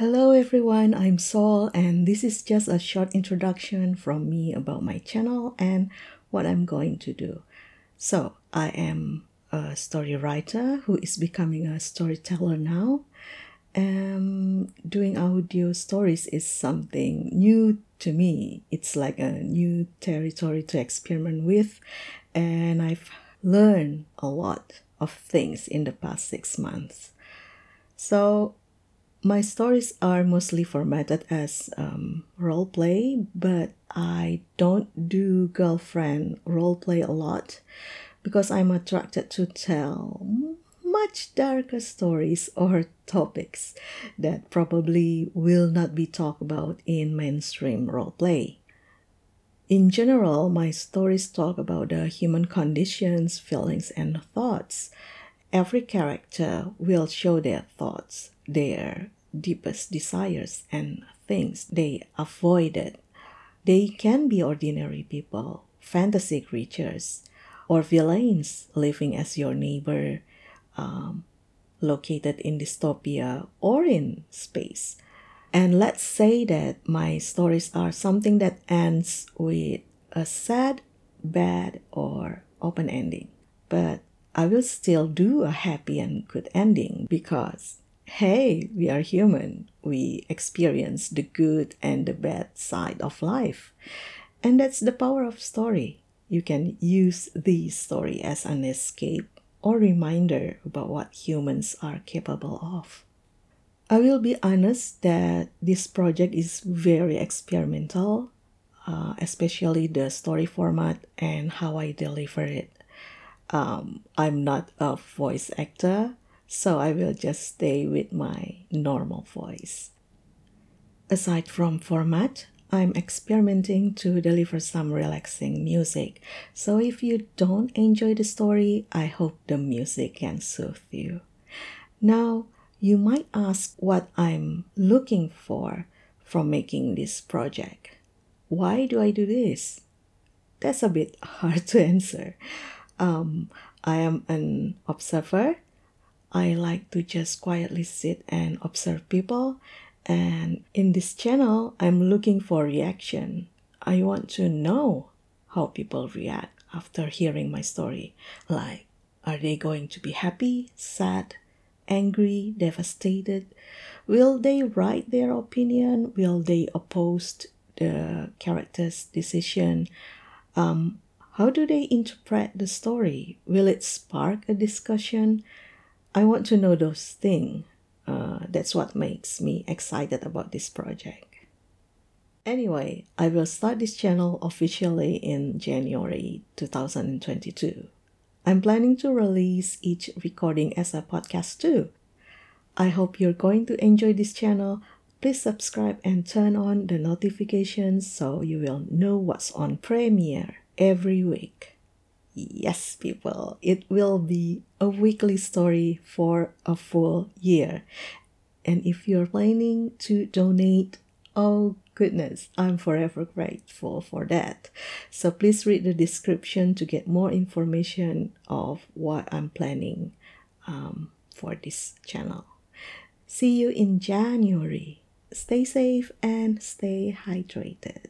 Hello everyone, I'm Sol and this is just a short introduction from me about my channel and what I'm going to do. So, I am a story writer who is becoming a storyteller now. Um, doing audio stories is something new to me. It's like a new territory to experiment with, and I've learned a lot of things in the past six months. So, my stories are mostly formatted as um, role play, but I don't do girlfriend role play a lot because I'm attracted to tell much darker stories or topics that probably will not be talked about in mainstream role play. In general, my stories talk about the human conditions, feelings, and thoughts. Every character will show their thoughts, their deepest desires and things they avoided. They can be ordinary people, fantasy creatures, or villains living as your neighbor, um, located in dystopia or in space. And let's say that my stories are something that ends with a sad, bad, or open ending. But I will still do a happy and good ending because hey, we are human. We experience the good and the bad side of life. And that's the power of story. You can use the story as an escape or reminder about what humans are capable of. I will be honest that this project is very experimental, uh, especially the story format and how I deliver it. Um, I'm not a voice actor, so I will just stay with my normal voice. Aside from format, I'm experimenting to deliver some relaxing music. So if you don't enjoy the story, I hope the music can soothe you. Now, you might ask what I'm looking for from making this project. Why do I do this? That's a bit hard to answer. Um, I am an observer I like to just quietly sit and observe people. And in this channel, I'm looking for reaction. I want to know how people react after hearing my story. Like, are they going to be happy, sad, angry, devastated? Will they write their opinion? Will they oppose the character's decision? Um, how do they interpret the story? Will it spark a discussion? I want to know those things. Uh, that's what makes me excited about this project. Anyway, I will start this channel officially in January 2022. I'm planning to release each recording as a podcast too. I hope you're going to enjoy this channel. Please subscribe and turn on the notifications so you will know what's on premiere every week. Yes, people, it will be a weekly story for a full year. And if you're planning to donate, oh goodness, I'm forever grateful for that. So please read the description to get more information of what I'm planning um, for this channel. See you in January. Stay safe and stay hydrated.